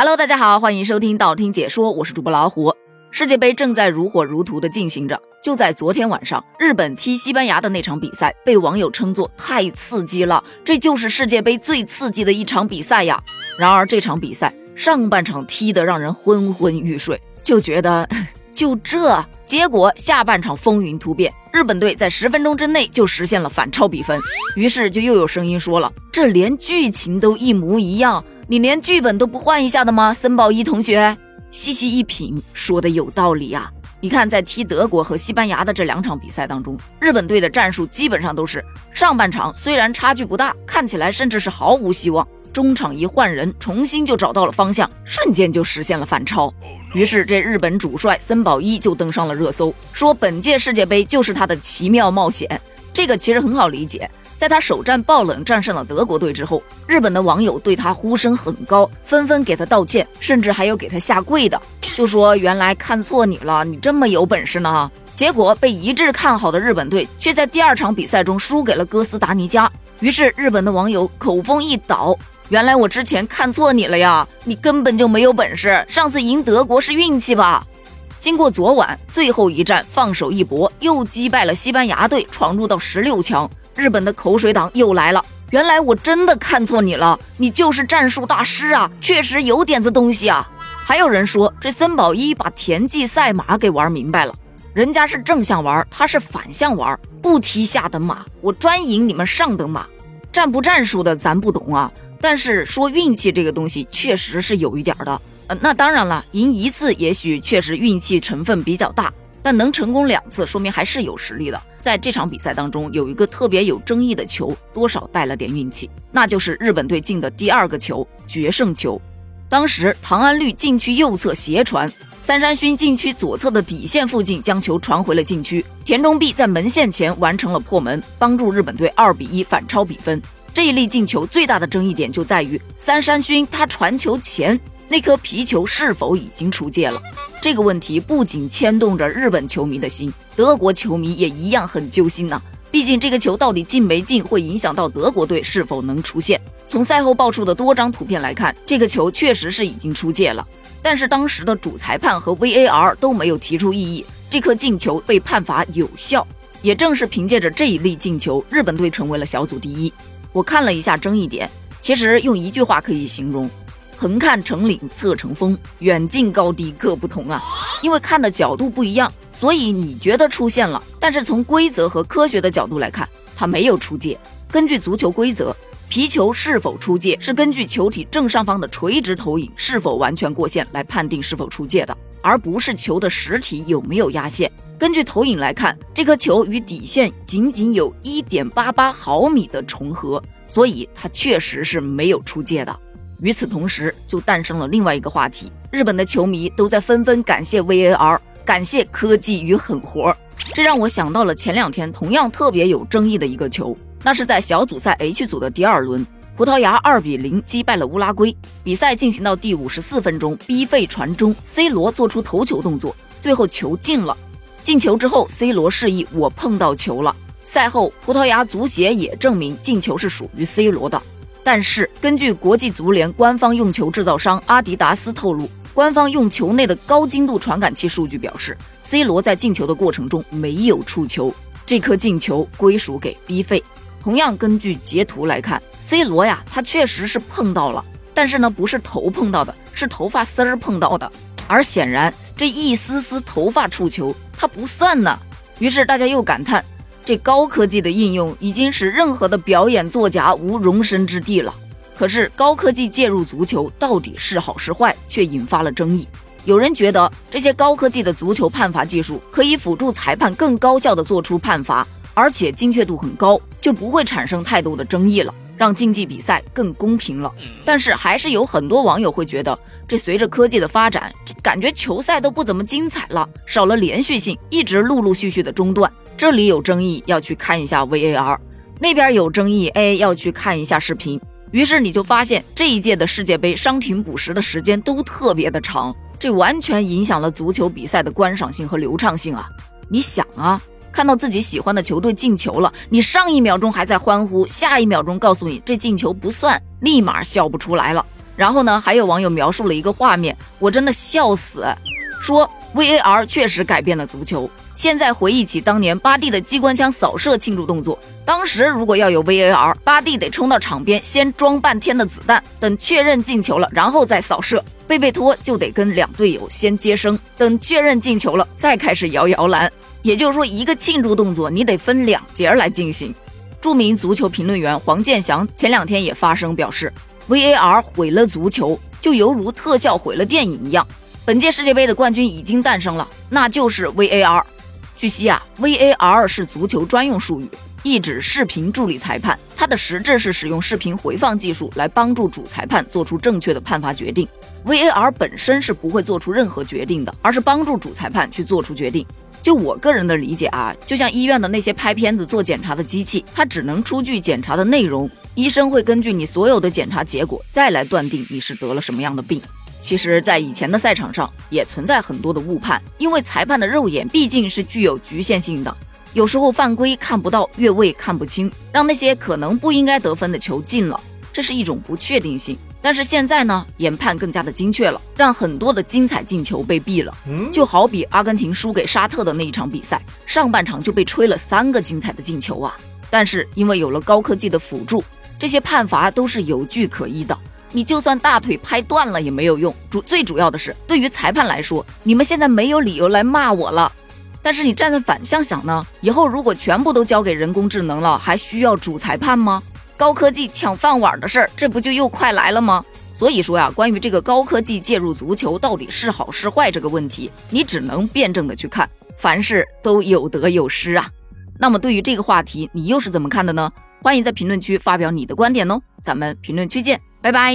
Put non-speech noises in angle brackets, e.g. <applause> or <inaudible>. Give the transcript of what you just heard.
Hello，大家好，欢迎收听道听解说，我是主播老虎。世界杯正在如火如荼的进行着，就在昨天晚上，日本踢西班牙的那场比赛被网友称作太刺激了，这就是世界杯最刺激的一场比赛呀。然而这场比赛上半场踢得让人昏昏欲睡，就觉得 <laughs> 就这结果，下半场风云突变，日本队在十分钟之内就实现了反超比分，于是就又有声音说了，这连剧情都一模一样。你连剧本都不换一下的吗，森保一同学？细细一品，说的有道理呀。你看，在踢德国和西班牙的这两场比赛当中，日本队的战术基本上都是上半场虽然差距不大，看起来甚至是毫无希望，中场一换人，重新就找到了方向，瞬间就实现了反超。于是这日本主帅森保一就登上了热搜，说本届世界杯就是他的奇妙冒险。这个其实很好理解。在他首战爆冷战胜了德国队之后，日本的网友对他呼声很高，纷纷给他道歉，甚至还有给他下跪的，就说原来看错你了，你这么有本事呢。结果被一致看好的日本队却在第二场比赛中输给了哥斯达黎加，于是日本的网友口风一倒，原来我之前看错你了呀，你根本就没有本事，上次赢德国是运气吧？经过昨晚最后一战放手一搏，又击败了西班牙队，闯入到十六强。日本的口水党又来了，原来我真的看错你了，你就是战术大师啊，确实有点子东西啊。还有人说这森保一把田忌赛马给玩明白了，人家是正向玩，他是反向玩，不踢下等马，我专赢你们上等马。战不战术的咱不懂啊，但是说运气这个东西确实是有一点的。呃，那当然了，赢一次也许确实运气成分比较大。但能成功两次，说明还是有实力的。在这场比赛当中，有一个特别有争议的球，多少带了点运气，那就是日本队进的第二个球——决胜球。当时唐安绿禁区右侧斜传，三山勋禁区左侧的底线附近将球传回了禁区，田中碧在门线前完成了破门，帮助日本队二比一反超比分。这一粒进球最大的争议点就在于三山勋他传球前那颗皮球是否已经出界了。这个问题不仅牵动着日本球迷的心，德国球迷也一样很揪心呐。毕竟这个球到底进没进，会影响到德国队是否能出线。从赛后爆出的多张图片来看，这个球确实是已经出界了。但是当时的主裁判和 VAR 都没有提出异议，这颗进球被判罚有效。也正是凭借着这一粒进球，日本队成为了小组第一。我看了一下争议点，其实用一句话可以形容。横看成岭侧成峰，远近高低各不同啊！因为看的角度不一样，所以你觉得出现了，但是从规则和科学的角度来看，它没有出界。根据足球规则，皮球是否出界是根据球体正上方的垂直投影是否完全过线来判定是否出界的，而不是球的实体有没有压线。根据投影来看，这颗球与底线仅仅有一点八八毫米的重合，所以它确实是没有出界的。与此同时，就诞生了另外一个话题，日本的球迷都在纷纷感谢 VAR，感谢科技与狠活。这让我想到了前两天同样特别有争议的一个球，那是在小组赛 H 组的第二轮，葡萄牙二比零击败了乌拉圭。比赛进行到第五十四分钟，B 费传中，C 罗做出头球动作，最后球进了。进球之后，C 罗示意我碰到球了。赛后，葡萄牙足协也证明进球是属于 C 罗的。但是，根据国际足联官方用球制造商阿迪达斯透露，官方用球内的高精度传感器数据表示，C 罗在进球的过程中没有触球，这颗进球归属给 B 费。同样，根据截图来看，C 罗呀，他确实是碰到了，但是呢，不是头碰到的，是头发丝儿碰到的。而显然，这一丝丝头发触球，它不算呢。于是大家又感叹。这高科技的应用已经使任何的表演作假无容身之地了。可是高科技介入足球到底是好是坏，却引发了争议。有人觉得这些高科技的足球判罚技术可以辅助裁判更高效地做出判罚，而且精确度很高，就不会产生太多的争议了，让竞技比赛更公平了。但是还是有很多网友会觉得，这随着科技的发展，感觉球赛都不怎么精彩了，少了连续性，一直陆陆续续的中断。这里有争议，要去看一下 VAR；那边有争议，，A，要去看一下视频。于是你就发现这一届的世界杯伤停补时的时间都特别的长，这完全影响了足球比赛的观赏性和流畅性啊！你想啊，看到自己喜欢的球队进球了，你上一秒钟还在欢呼，下一秒钟告诉你这进球不算，立马笑不出来了。然后呢，还有网友描述了一个画面，我真的笑死，说 VAR 确实改变了足球。现在回忆起当年巴蒂的机关枪扫射庆祝动作，当时如果要有 VAR，巴蒂得冲到场边先装半天的子弹，等确认进球了，然后再扫射。贝贝托就得跟两队友先接生，等确认进球了，再开始摇摇篮。也就是说，一个庆祝动作你得分两节来进行。著名足球评论员黄健翔前两天也发声表示，VAR 毁了足球，就犹如特效毁了电影一样。本届世界杯的冠军已经诞生了，那就是 VAR。据悉啊，VAR 是足球专用术语，意指视频助理裁判。它的实质是使用视频回放技术来帮助主裁判做出正确的判罚决定。VAR 本身是不会做出任何决定的，而是帮助主裁判去做出决定。就我个人的理解啊，就像医院的那些拍片子做检查的机器，它只能出具检查的内容，医生会根据你所有的检查结果再来断定你是得了什么样的病。其实，在以前的赛场上也存在很多的误判，因为裁判的肉眼毕竟是具有局限性的，有时候犯规看不到，越位看不清，让那些可能不应该得分的球进了，这是一种不确定性。但是现在呢，研判更加的精确了，让很多的精彩进球被毙了。就好比阿根廷输给沙特的那一场比赛，上半场就被吹了三个精彩的进球啊！但是因为有了高科技的辅助，这些判罚都是有据可依的。你就算大腿拍断了也没有用，主最主要的是，对于裁判来说，你们现在没有理由来骂我了。但是你站在反向想呢？以后如果全部都交给人工智能了，还需要主裁判吗？高科技抢饭碗的事儿，这不就又快来了吗？所以说呀，关于这个高科技介入足球到底是好是坏这个问题，你只能辩证的去看，凡事都有得有失啊。那么对于这个话题，你又是怎么看的呢？欢迎在评论区发表你的观点哦，咱们评论区见。拜拜。